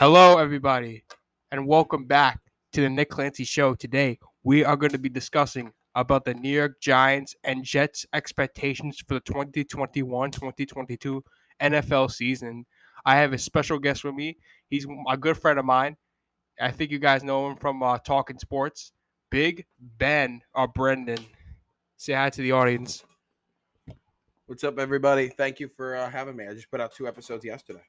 Hello, everybody, and welcome back to the Nick Clancy Show. Today, we are going to be discussing about the New York Giants and Jets expectations for the 2021-2022 NFL season. I have a special guest with me. He's a good friend of mine. I think you guys know him from uh, Talking Sports. Big Ben or Brendan. Say hi to the audience. What's up, everybody? Thank you for uh, having me. I just put out two episodes yesterday.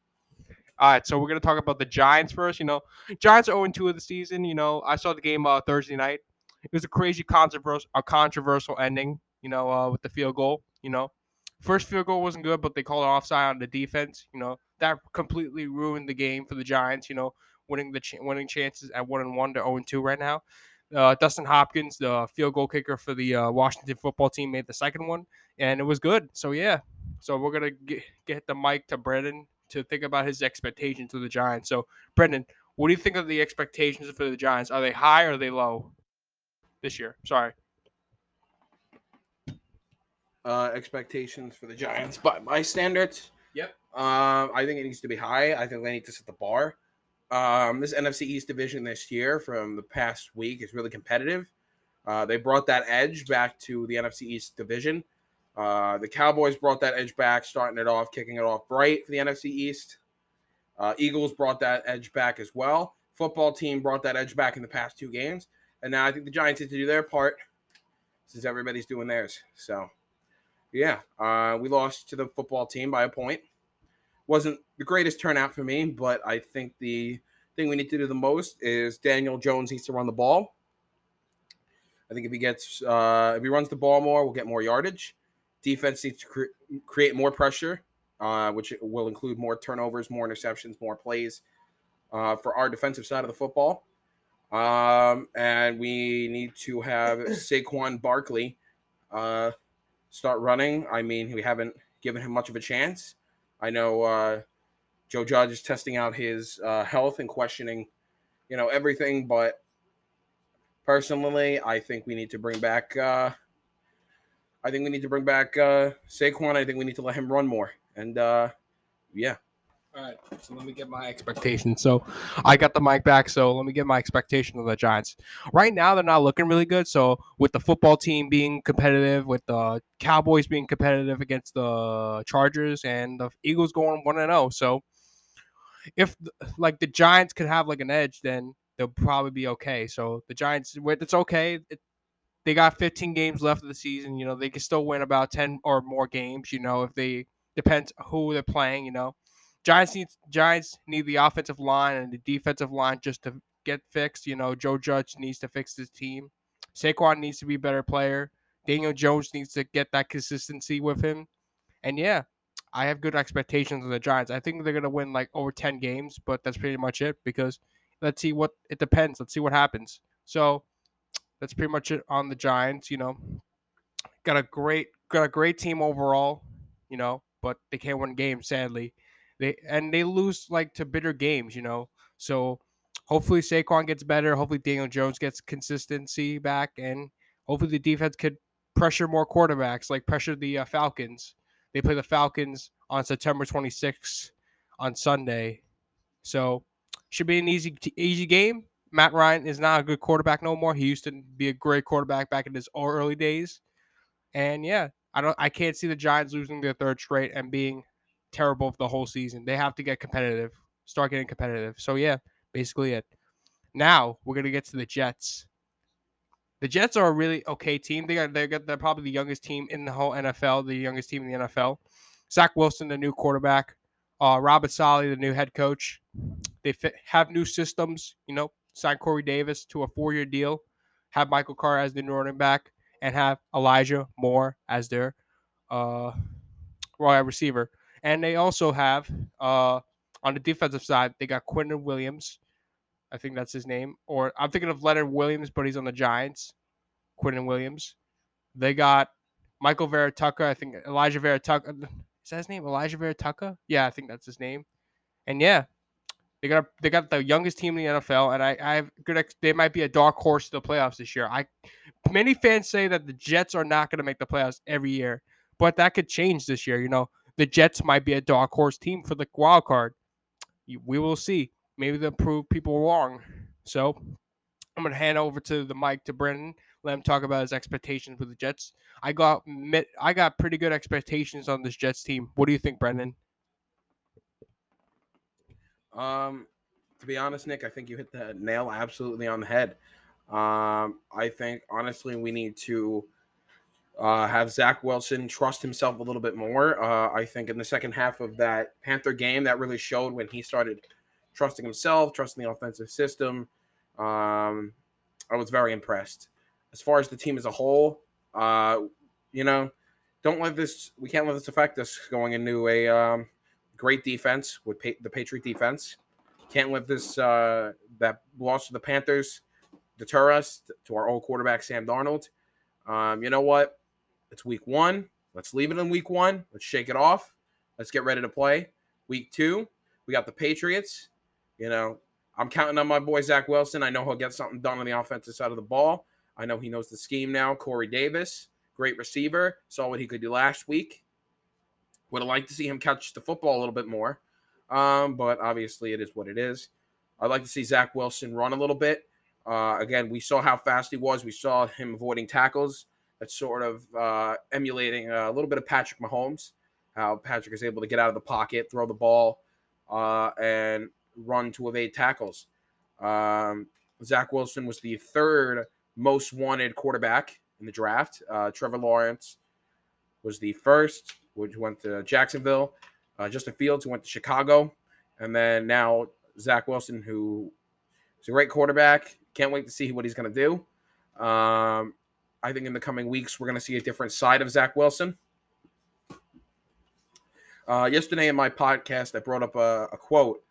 All right, so we're gonna talk about the Giants first. You know, Giants are 0 2 of the season. You know, I saw the game uh, Thursday night. It was a crazy controversial, a controversial ending. You know, uh, with the field goal. You know, first field goal wasn't good, but they called an offside on the defense. You know, that completely ruined the game for the Giants. You know, winning the ch- winning chances at one and one to 0 2 right now. Uh, Dustin Hopkins, the field goal kicker for the uh, Washington football team, made the second one, and it was good. So yeah, so we're gonna get, get the mic to Brendan to think about his expectations of the Giants. So Brendan, what do you think of the expectations for the Giants? Are they high or are they low this year? Sorry. Uh, expectations for the Giants by my standards. Yep. Um, I think it needs to be high. I think they need to set the bar. Um, this NFC East division this year from the past week is really competitive. Uh, they brought that edge back to the NFC East division. Uh, the Cowboys brought that edge back, starting it off, kicking it off bright for the NFC East. Uh, Eagles brought that edge back as well. Football team brought that edge back in the past two games, and now I think the Giants need to do their part since everybody's doing theirs. So, yeah, uh, we lost to the football team by a point wasn't the greatest turnout for me, but I think the thing we need to do the most is Daniel Jones needs to run the ball. I think if he gets uh, if he runs the ball more, we'll get more yardage. Defense needs to cre- create more pressure, uh, which will include more turnovers, more interceptions, more plays uh, for our defensive side of the football. Um, and we need to have Saquon Barkley uh, start running. I mean, we haven't given him much of a chance. I know uh, Joe Judge is testing out his uh, health and questioning, you know, everything. But personally, I think we need to bring back. I think we need to bring back uh, Saquon. I think we need to let him run more. And uh, yeah. All right, so let me get my expectations. So I got the mic back, so let me get my expectation of the Giants. Right now, they're not looking really good. So with the football team being competitive, with the Cowboys being competitive against the Chargers, and the Eagles going one and zero, so if like the Giants could have like an edge, then they'll probably be okay. So the Giants, it's okay. It, they got 15 games left of the season. You know, they can still win about 10 or more games. You know, if they depends who they're playing. You know, Giants need Giants need the offensive line and the defensive line just to get fixed. You know, Joe Judge needs to fix his team. Saquon needs to be a better player. Daniel Jones needs to get that consistency with him. And yeah, I have good expectations of the Giants. I think they're gonna win like over 10 games, but that's pretty much it because let's see what it depends. Let's see what happens. So that's pretty much it on the Giants, you know. Got a great got a great team overall, you know, but they can't win games, sadly. They and they lose like to bitter games, you know. So hopefully Saquon gets better. Hopefully Daniel Jones gets consistency back, and hopefully the defense could pressure more quarterbacks, like pressure the uh, Falcons. They play the Falcons on September 26th on Sunday, so should be an easy easy game. Matt Ryan is not a good quarterback no more. He used to be a great quarterback back in his early days, and yeah, I don't I can't see the Giants losing their third straight and being terrible for the whole season. They have to get competitive, start getting competitive. So yeah, basically it. Now we're gonna get to the Jets. The Jets are a really okay team. They are they got they're probably the youngest team in the whole NFL, the youngest team in the NFL. Zach Wilson, the new quarterback. Uh, Robert Saleh, the new head coach. They fit, have new systems. You know, sign Corey Davis to a four-year deal. Have Michael Carr as the running back, and have Elijah Moore as their uh, wide receiver. And they also have uh, on the defensive side, they got Quinton Williams. I think that's his name. Or I'm thinking of Leonard Williams, but he's on the Giants. Quinton Williams. They got Michael Vera Tucker. I think Alijah Vera-Tucker. Is that his name? Alijah Vera-Tucker? Yeah, I think that's his name. And yeah, they got they got the youngest team in the NFL, and I, I have good. They might be a dark horse to the playoffs this year. I many fans say that the Jets are not going to make the playoffs every year, but that could change this year. You know, the Jets might be a dark horse team for the wild card. We will see. maybe they'll prove people wrong. So I'm gonna hand over to the mic to Brendan. Let him talk about his expectations with the Jets. I got I got pretty good expectations on this Jets team. What do you think, Brendan? Um, to be honest, Nick, I think you hit the nail absolutely on the head. Um, I think honestly we need to uh, have Zach Wilson trust himself a little bit more. Uh, I think in the second half of that Panther game, that really showed when he started trusting himself, trusting the offensive system. Um, I was very impressed. As far as the team as a whole, uh, you know, don't let this. We can't let this affect us going into a um, great defense with pa- the Patriot defense. Can't let this uh, that loss to the Panthers deter us to our old quarterback Sam Darnold. Um, you know what? It's week one. Let's leave it in week one. Let's shake it off. Let's get ready to play. Week two, we got the Patriots. You know, I'm counting on my boy Zach Wilson. I know he'll get something done on the offensive side of the ball. I know he knows the scheme now. Corey Davis, great receiver, saw what he could do last week. Would have liked to see him catch the football a little bit more, um, but obviously it is what it is. I'd like to see Zach Wilson run a little bit. Uh, again, we saw how fast he was. We saw him avoiding tackles. That's sort of uh, emulating a little bit of Patrick Mahomes, how Patrick is able to get out of the pocket, throw the ball, uh, and run to evade tackles. Um, Zach Wilson was the third most wanted quarterback in the draft. Uh, Trevor Lawrence was the first, which went to Jacksonville. Uh, Justin Fields, who went to Chicago. And then now Zach Wilson, who is a great quarterback. Can't wait to see what he's going to do. Um, I think in the coming weeks, we're going to see a different side of Zach Wilson. Uh, yesterday in my podcast, I brought up a, a quote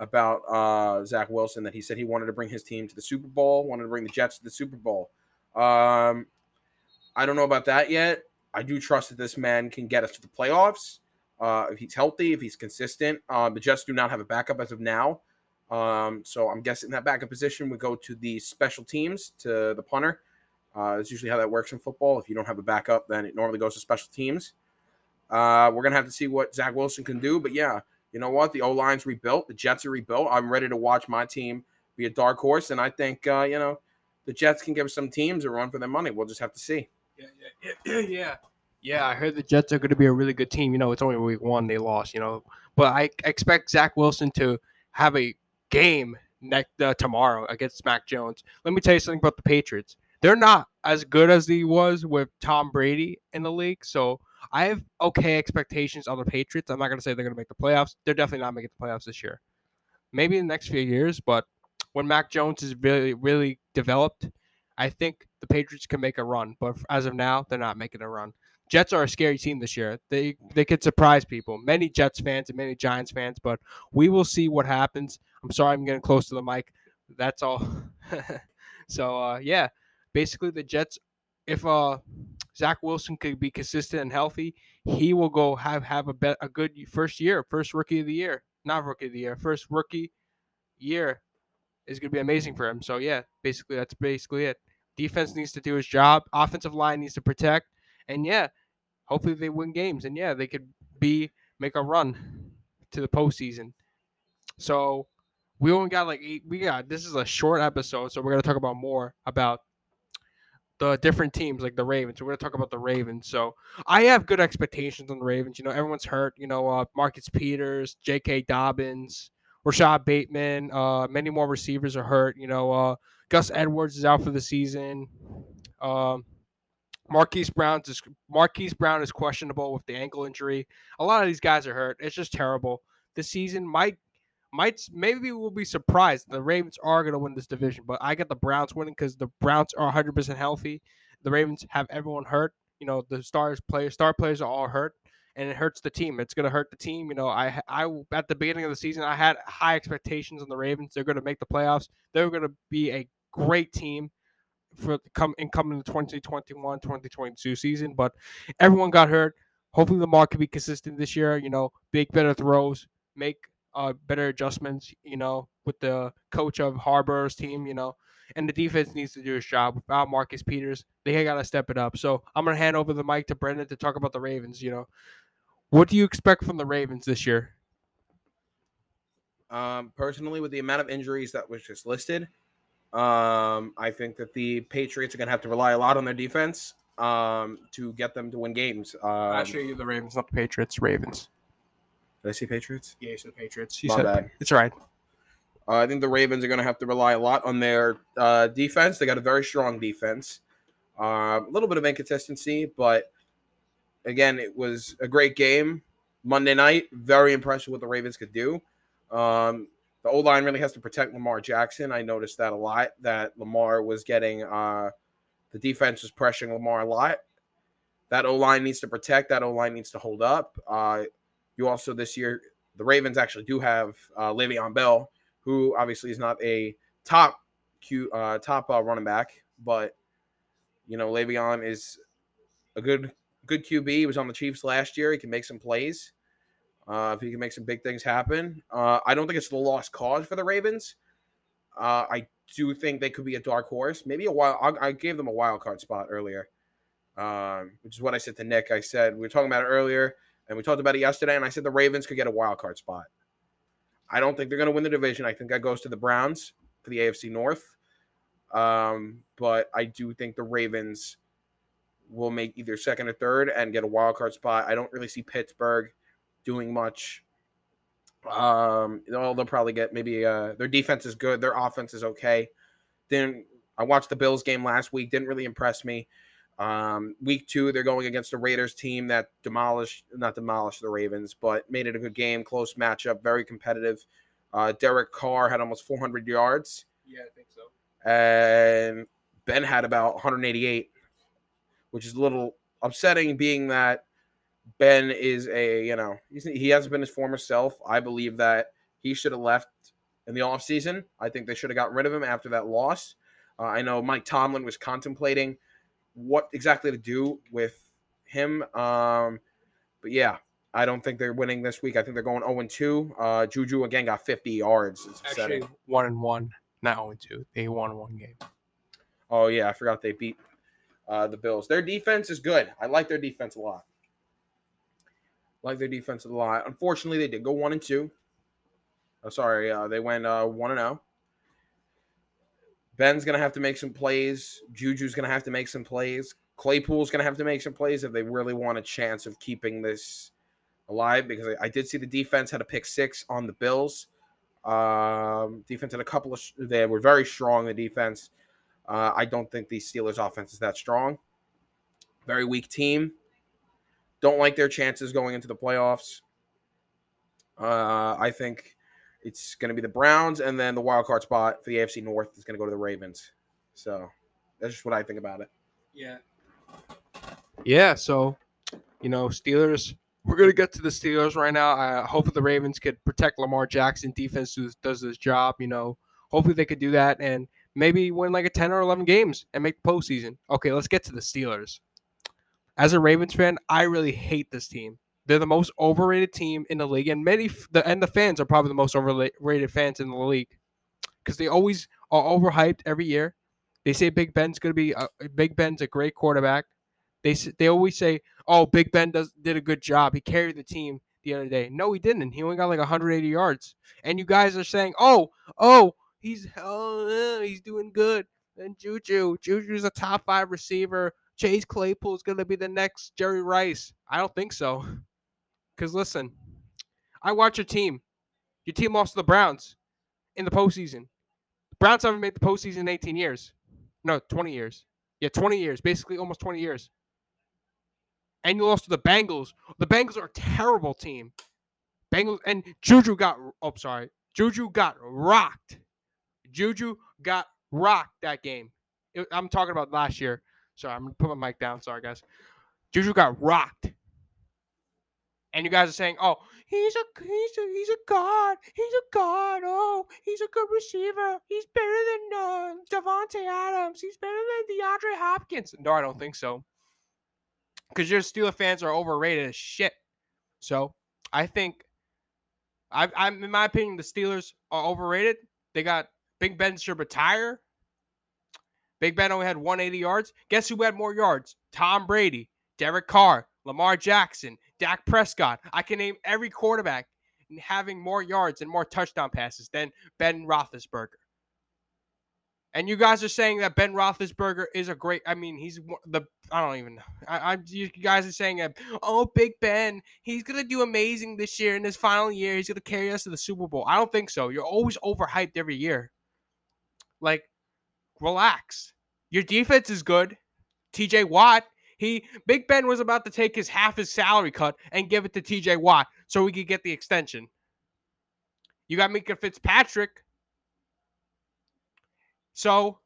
about uh, Zach Wilson that he said he wanted to bring his team to the Super Bowl, wanted to bring the Jets to the Super Bowl. Um, I don't know about that yet. I do trust that this man can get us to the playoffs uh, if he's healthy, if he's consistent. Uh, the Jets do not have a backup as of now. Um, so I'm guessing that backup position would go to the special teams, to the punter. Uh, that's usually how that works in football. If you don't have a backup, then it normally goes to special teams. Uh, we're going to have to see what Zach Wilson can do. But yeah, you know what? The O line's rebuilt. The Jets are rebuilt. I'm ready to watch my team be a dark horse, and I think uh, you know the Jets can give some teams a run for their money. We'll just have to see. Yeah, yeah, yeah, yeah. Yeah, I heard the Jets are going to be a really good team. You know, it's only week one they lost. You know, but I expect Zach Wilson to have a game next uh, tomorrow against Mac Jones. Let me tell you something about the Patriots. They're not as good as he was with Tom Brady in the league. So I have okay expectations on the Patriots. I'm not going to say they're going to make the playoffs. They're definitely not making the playoffs this year. Maybe in the next few years, but when Mac Jones is really, really developed, I think the Patriots can make a run. But as of now, they're not making a run. Jets are a scary team this year. They they could surprise people. Many Jets fans and many Giants fans, but we will see what happens. I'm sorry I'm getting close to the mic. That's all. so uh, yeah, basically the Jets if uh Zach Wilson could be consistent and healthy, he will go have have a a good first year, first rookie of the year, not rookie of the year, first rookie year is going to be amazing for him. So yeah, basically that's basically it. Defense needs to do his job. Offensive line needs to protect, and yeah, hopefully they win games, and yeah, they could be make a run to the postseason. So we only got like eight. We got this is a short episode, so we're gonna talk about more about the different teams like the Ravens. We're going to talk about the Ravens. So I have good expectations on the Ravens. You know, everyone's hurt. You know, uh, Marcus Peters, J.K. Dobbins, Rashod Bateman. Uh, many more receivers are hurt. You know, uh, Gus Edwards is out for the season. Um, Marquise Brown is Marquise Brown is questionable with the ankle injury. A lot of these guys are hurt. It's just terrible. This season might might maybe we'll be surprised. The Ravens are going to win this division, but I got the Browns winning because the Browns are 100% healthy. The Ravens have everyone hurt. You know, the stars players, star players are all hurt, and it hurts the team. It's going to hurt the team. You know, I, I at the beginning of the season, I had high expectations on the Ravens. They're going to make the playoffs. They're going to be a great team for come in coming the 2021 2022 season, but everyone got hurt. Hopefully, Lamar can be consistent this year. You know, make better throws, make uh, better adjustments, you know, with the coach of Harbaugh's team, you know, and the defense needs to do its job without Marcus Peters. They got to step it up. So I'm to hand over the mic to Brendan to talk about the Ravens. You know, what do you expect from the Ravens this year? Um, personally, with the amount of injuries that was just listed, um, I think that the Patriots are going to have to rely a lot on their defense um, to get them to win games. Um, Actually, the Ravens, not the Patriots. Ravens. did I say Patriots? Yeah, you said Patriots. You My said bad. it's all right. Uh, I think the Ravens are going to have to rely a lot on their uh, defense. They got a very strong defense. Uh, a little bit of inconsistency, but again, it was a great game Monday night. Very impressed with what the Ravens could do. Um, the O line really has to protect Lamar Jackson. I noticed that a lot. That Lamar was getting uh, the defense was pressuring Lamar a lot. That O line needs to protect. That O line needs to hold up. Uh, you also this year, the Ravens actually do have uh, Le'Veon Bell, who obviously is not a top Q uh, top uh, running back, but you know Le'Veon is a good good QB. He was on the Chiefs last year. He can make some plays. Uh, if he can make some big things happen, uh, I don't think it's the lost cause for the Ravens. Uh, I do think they could be a dark horse, maybe a wild. I, I gave them a wild card spot earlier, um, which is what I said to Nick. I said we were talking about it earlier, and we talked about it yesterday, and I said the Ravens could get a wild card spot. I don't think they're going to win the division. I think that goes to the Browns for the AFC North. Um, but I do think the Ravens will make either second or third and get a wild card spot. I don't really see Pittsburgh doing much. Um, they'll, they'll probably get maybe uh, their defense is good, their offense is okay. Then I watched the Bills game last week, didn't really impress me. Um, week two, they're going against the Raiders team that demolished, not demolished the Ravens, but made it a good game, close matchup, very competitive. Uh, Derek Carr had almost 400 yards, Yeah, I think so. and Ben had about 188, which is a little upsetting, being that Ben is a, you know, he's, he hasn't been his former self. I believe that he should have left in the offseason. I think they should have got rid of him after that loss. Uh, I know Mike Tomlin was contemplating what exactly to do with him. Um, but yeah, I don't think they're winning this week. I think they're going 0 2. Uh, Juju again got 50 yards. It's upsetting. Actually, one and one, not only two. They won one game. Oh yeah, I forgot they beat uh, the Bills. Their defense is good. I like their defense a lot. Like their defense a lot. Unfortunately, they did go one and two. Oh, sorry, uh, they went uh, one and zero. Ben's gonna have to make some plays. Juju's gonna have to make some plays. Claypool's gonna have to make some plays if they really want a chance of keeping this alive. Because I, I did see the defense had a pick six on the Bills. Um, defense had a couple of. They were very strong. The defense. Uh, I don't think the Steelers' offense is that strong. Very weak team. Don't like their chances going into the playoffs. Uh, I think it's going to be the Browns, and then the wild card spot for the AFC North is going to go to the Ravens. So that's just what I think about it. Yeah. Yeah. So, you know, Steelers. We're gonna get to the Steelers right now. I hope the Ravens could protect Lamar Jackson. Defense does, does this job. You know, hopefully they could do that and maybe win like a ten or eleven games and make the postseason. Okay, let's get to the Steelers. As a Ravens fan, I really hate this team. They're the most overrated team in the league, and many the and the fans are probably the most overrated fans in the league because they always are overhyped every year. They say Big Ben's going to be a, Big Ben's a great quarterback. They they always say, "Oh, Big Ben does did a good job. He carried the team the other day." No, he didn't. He only got like 180 yards. And you guys are saying, "Oh, oh, he's oh, he's doing good." And Juju, Juju's a top five receiver. Chase Claypool is going to be the next Jerry Rice. I don't think so. Because listen, I watch your team. Your team lost to the Browns in the postseason. The Browns haven't made the postseason in 18 years. No, 20 years. Yeah, 20 years. Basically, almost 20 years. And you lost to the Bengals. The Bengals are a terrible team. Bengals and Juju got. Oh, sorry. Juju got rocked. Juju got rocked that game. I'm talking about last year. Sorry, I'm gonna put my mic down. Sorry, guys. Juju got rocked. And you guys are saying, "Oh, he's a he's a he's a god. He's a god. Oh, he's a good receiver. He's better than uh, Davante Adams. He's better than DeAndre Hopkins." No, I don't think so. Because your Steeler fans are overrated as shit. So I think, I, I'm in my opinion, the Steelers are overrated. They got Big Ben should retire. Big Ben only had 180 yards. Guess who had more yards? Tom Brady, Derek Carr, Lamar Jackson, Dak Prescott. I can name every quarterback having more yards and more touchdown passes than Ben Roethlisberger. And you guys are saying that Ben Roethlisberger is a great. I mean, he's the. I don't even. I, I. You guys are saying that. Oh, Big Ben, he's gonna do amazing this year in his final year. He's gonna carry us to the Super Bowl. I don't think so. You're always overhyped every year. Like, relax. Your defense is good. T.J. Watt. He Big Ben was about to take his half his salary cut and give it to T.J. Watt so we could get the extension. You got Minkah Fitzpatrick so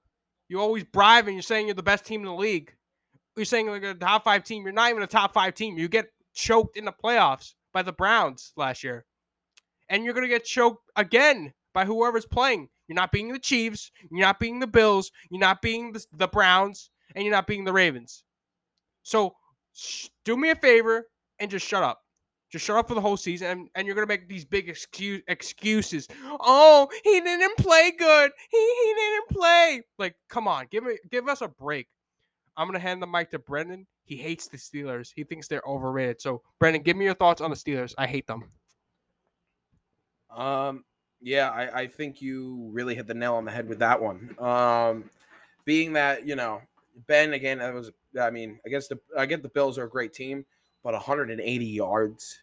you always bribe and you're saying you're the best team in the league. You're saying like a top five team. You're not even a top five team. You get choked in the playoffs by the Browns last year. And you're to get choked again by whoever's playing. You're not being the Chiefs. You're not being the Bills. You're not being the, the Browns. And you're not being the Ravens. So sh- do me a favor and just shut up. Just shut up for the whole season, and, and you're gonna make these big excuse excuses. Oh, he didn't play good. He he didn't play. Like, come on, give me give us a break. I'm gonna hand the mic to Brendan. He hates the Steelers. He thinks they're overrated. So, Brendan, give me your thoughts on the Steelers. I hate them. Um, yeah, I, I think you really hit the nail on the head with that one. Um, being that you know Ben again, that was I mean, I guess the I get the Bills are a great team, but 180 yards,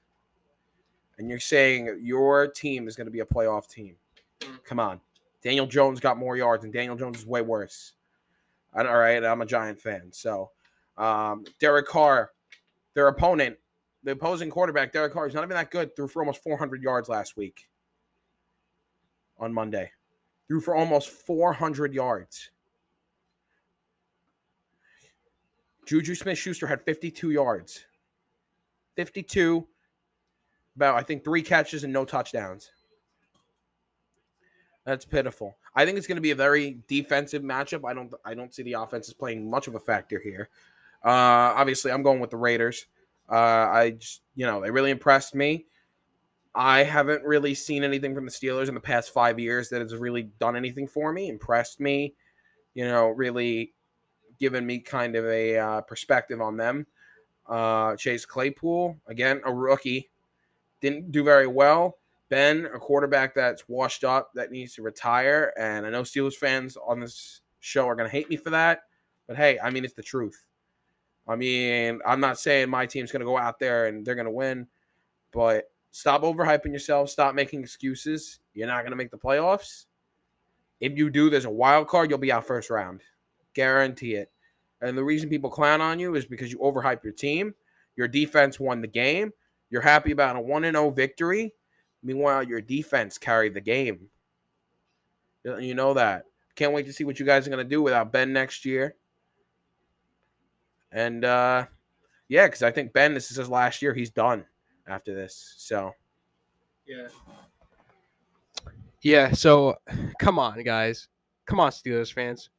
and you're saying your team is going to be a playoff team. Mm. Come on. Daniel Jones got more yards, and Daniel Jones is way worse. all right, I'm a Giant fan. So, um, Derek Carr, their opponent, the opposing quarterback, Derek Carr, is not even that good. Threw for almost 400 yards last week on Monday. Threw for almost 400 yards. Juju Smith Schuster had 52 yards. 52, about I think three catches and no touchdowns. That's pitiful. I think it's going to be a very defensive matchup. I don't I don't see the offense playing much of a factor here. Uh, obviously, I'm going with the Raiders. Uh, I just, you know they really impressed me. I haven't really seen anything from the Steelers in the past five years that has really done anything for me, impressed me. You know, really given me kind of a uh, perspective on them. Uh, Chase Claypool, again, a rookie, didn't do very well. Ben, a quarterback that's washed up that needs to retire. And I know Steelers fans on this show are going to hate me for that. But hey, I mean, it's the truth. I mean, I'm not saying my team's going to go out there and they're going to win, but stop overhyping yourself. Stop making excuses. You're not going to make the playoffs. If you do, there's a wild card. You'll be out first round. Guarantee it. And the reason people clown on you is because you overhype your team. Your defense won the game. You're happy about a 1 0 victory. Meanwhile, your defense carried the game. You know that. Can't wait to see what you guys are going to do without Ben next year. And uh yeah, because I think Ben, this is his last year. He's done after this. So, yeah. Yeah. So, come on, guys. Come on, Steelers fans.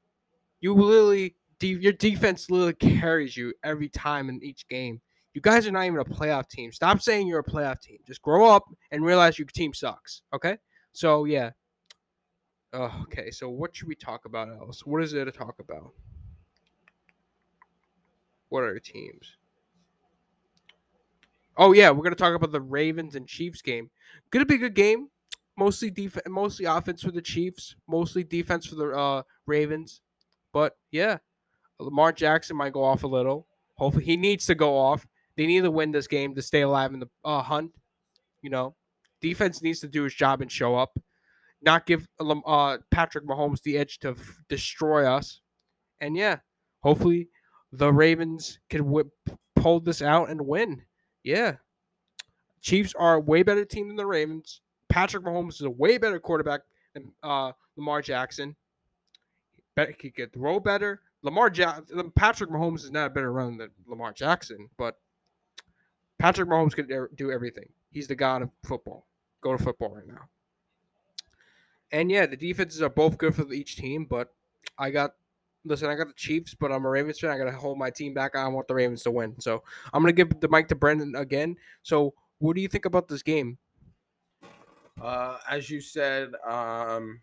You literally your defense literally carries you every time in each game. You guys are not even a playoff team. Stop saying you're a playoff team. Just grow up and realize your team sucks. Okay? So yeah. Oh, okay. So what should we talk about else? What is there to talk about? What are teams? Oh yeah, we're gonna talk about the Ravens and Chiefs game. Gonna be a good game. Mostly defense, mostly offense for the Chiefs. Mostly defense for the uh, Ravens. But yeah, Lamar Jackson might go off a little. Hopefully, he needs to go off. They need to win this game to stay alive in the uh, hunt. You know, defense needs to do his job and show up, not give uh, Patrick Mahomes the edge to f- destroy us. And yeah, hopefully, the Ravens can whip, pull this out and win. Yeah, Chiefs are a way better team than the Ravens. Patrick Mahomes is a way better quarterback than uh, Lamar Jackson. He could throw better. Lamar Jackson, Patrick Mahomes is not a better run than Lamar Jackson, but Patrick Mahomes can do everything. He's the god of football. Go to football right now. And yeah, the defenses are both good for each team, but I got listen, I got the Chiefs, but I'm a Ravens fan. I gotta hold my team back. I want the Ravens to win. So I'm gonna give the mic to Brendan again. So what do you think about this game? Uh, as you said, um,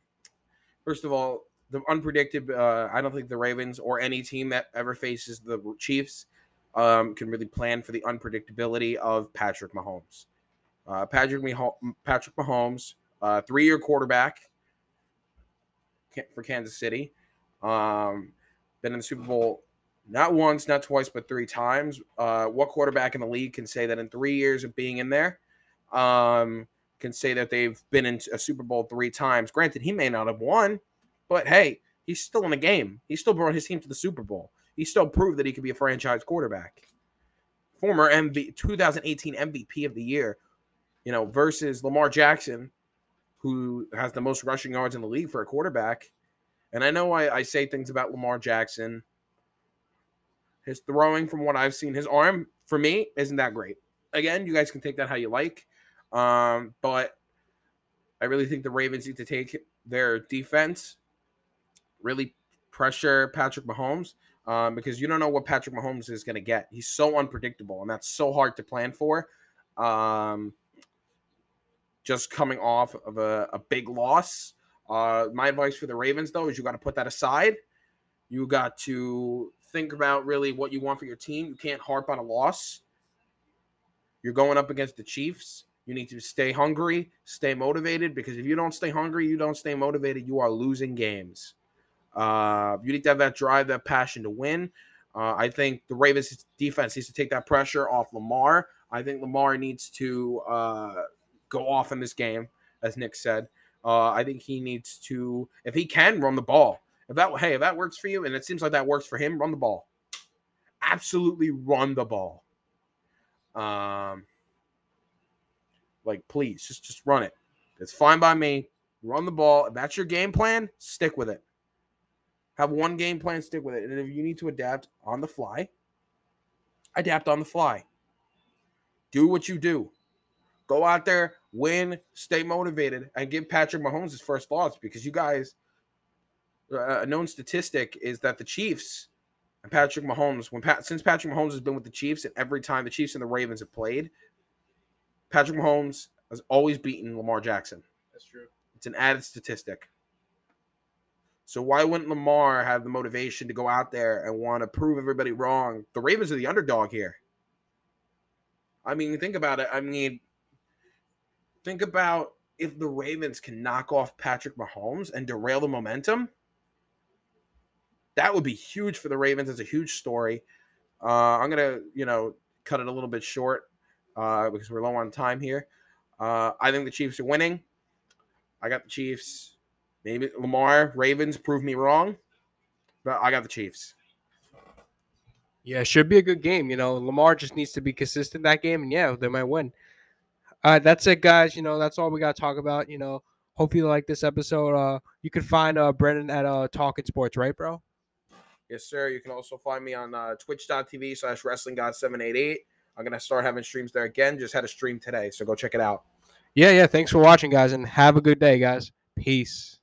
first of all, the unpredictable. Uh, I don't think the Ravens or any team that ever faces the Chiefs um, can really plan for the unpredictability of Patrick Mahomes. Uh, Patrick Patrick Mahomes, uh, three-year quarterback for Kansas City. Um, been in the Super Bowl not once, not twice, but three times. Uh, what quarterback in the league can say that in three years of being in there, um, can say that they've been in a Super Bowl three times? Granted, he may not have won, but hey, he's still in the game. He still brought his team to the Super Bowl. He still proved that he could be a franchise quarterback. Former MV, 2018 MVP of the year, you know, versus Lamar Jackson, who has the most rushing yards in the league for a quarterback. And I know I, I say things about Lamar Jackson his throwing, from what I've seen, his arm for me isn't that great. Again, you guys can take that how you like, um, but I really think the Ravens need to take their defense, really pressure Patrick Mahomes, um, because you don't know what Patrick Mahomes is going to get. He's so unpredictable, and that's so hard to plan for. Um, just coming off of a, a big loss. Uh, my advice for the Ravens, though, is you got to put that aside. You got to think about really what you want for your team. You can't harp on a loss. You're going up against the Chiefs. You need to stay hungry, stay motivated, because if you don't stay hungry, you don't stay motivated, you are losing games. Uh, you need to have that drive, that passion to win. Uh, I think the Ravens defense needs to take that pressure off Lamar. I think Lamar needs to uh, go off in this game, as Nick said. Uh, I think he needs to, if he can, run the ball. If that hey, if that works for you, and it seems like that works for him, run the ball. Absolutely run the ball. Um, like please, just just run it. It's fine by me. Run the ball. If that's your game plan, stick with it. Have one game plan, stick with it. And if you need to adapt on the fly, adapt on the fly. Do what you do. Go out there, win, stay motivated, and give Patrick Mahomes his first thoughts because you guys uh, – a known statistic is that the Chiefs and Patrick Mahomes, when Pat, since Patrick Mahomes has been with the Chiefs, and every time the Chiefs and the Ravens have played, Patrick Mahomes has always beaten Lamar Jackson. That's true. It's an added statistic. So why wouldn't Lamar have the motivation to go out there and want to prove everybody wrong? The Ravens are the underdog here. I mean, think about it. I mean, think about if the Ravens can knock off Patrick Mahomes and derail the momentum that would be huge for the Ravens. It's a huge story. Uh, I'm gonna, you know, cut it a little bit short uh, because we're low on time here. Uh, I think the Chiefs are winning. I got the Chiefs. Maybe Lamar Ravens prove me wrong, but I got the Chiefs. Yeah, should be a good game. You know, Lamar just needs to be consistent that game, and yeah, they might win. All right, that's it, guys. You know, that's all we got to talk about. You know, hope you like this episode. Uh, you can find uh Brendan at uh Talking Sports, right, bro? Yes, sir. You can also find me on uh, twitch.tv slash wrestling god 788. I'm going to start having streams there again. Just had a stream today, so go check it out. Yeah, yeah. Thanks for watching, guys, and have a good day, guys. Peace.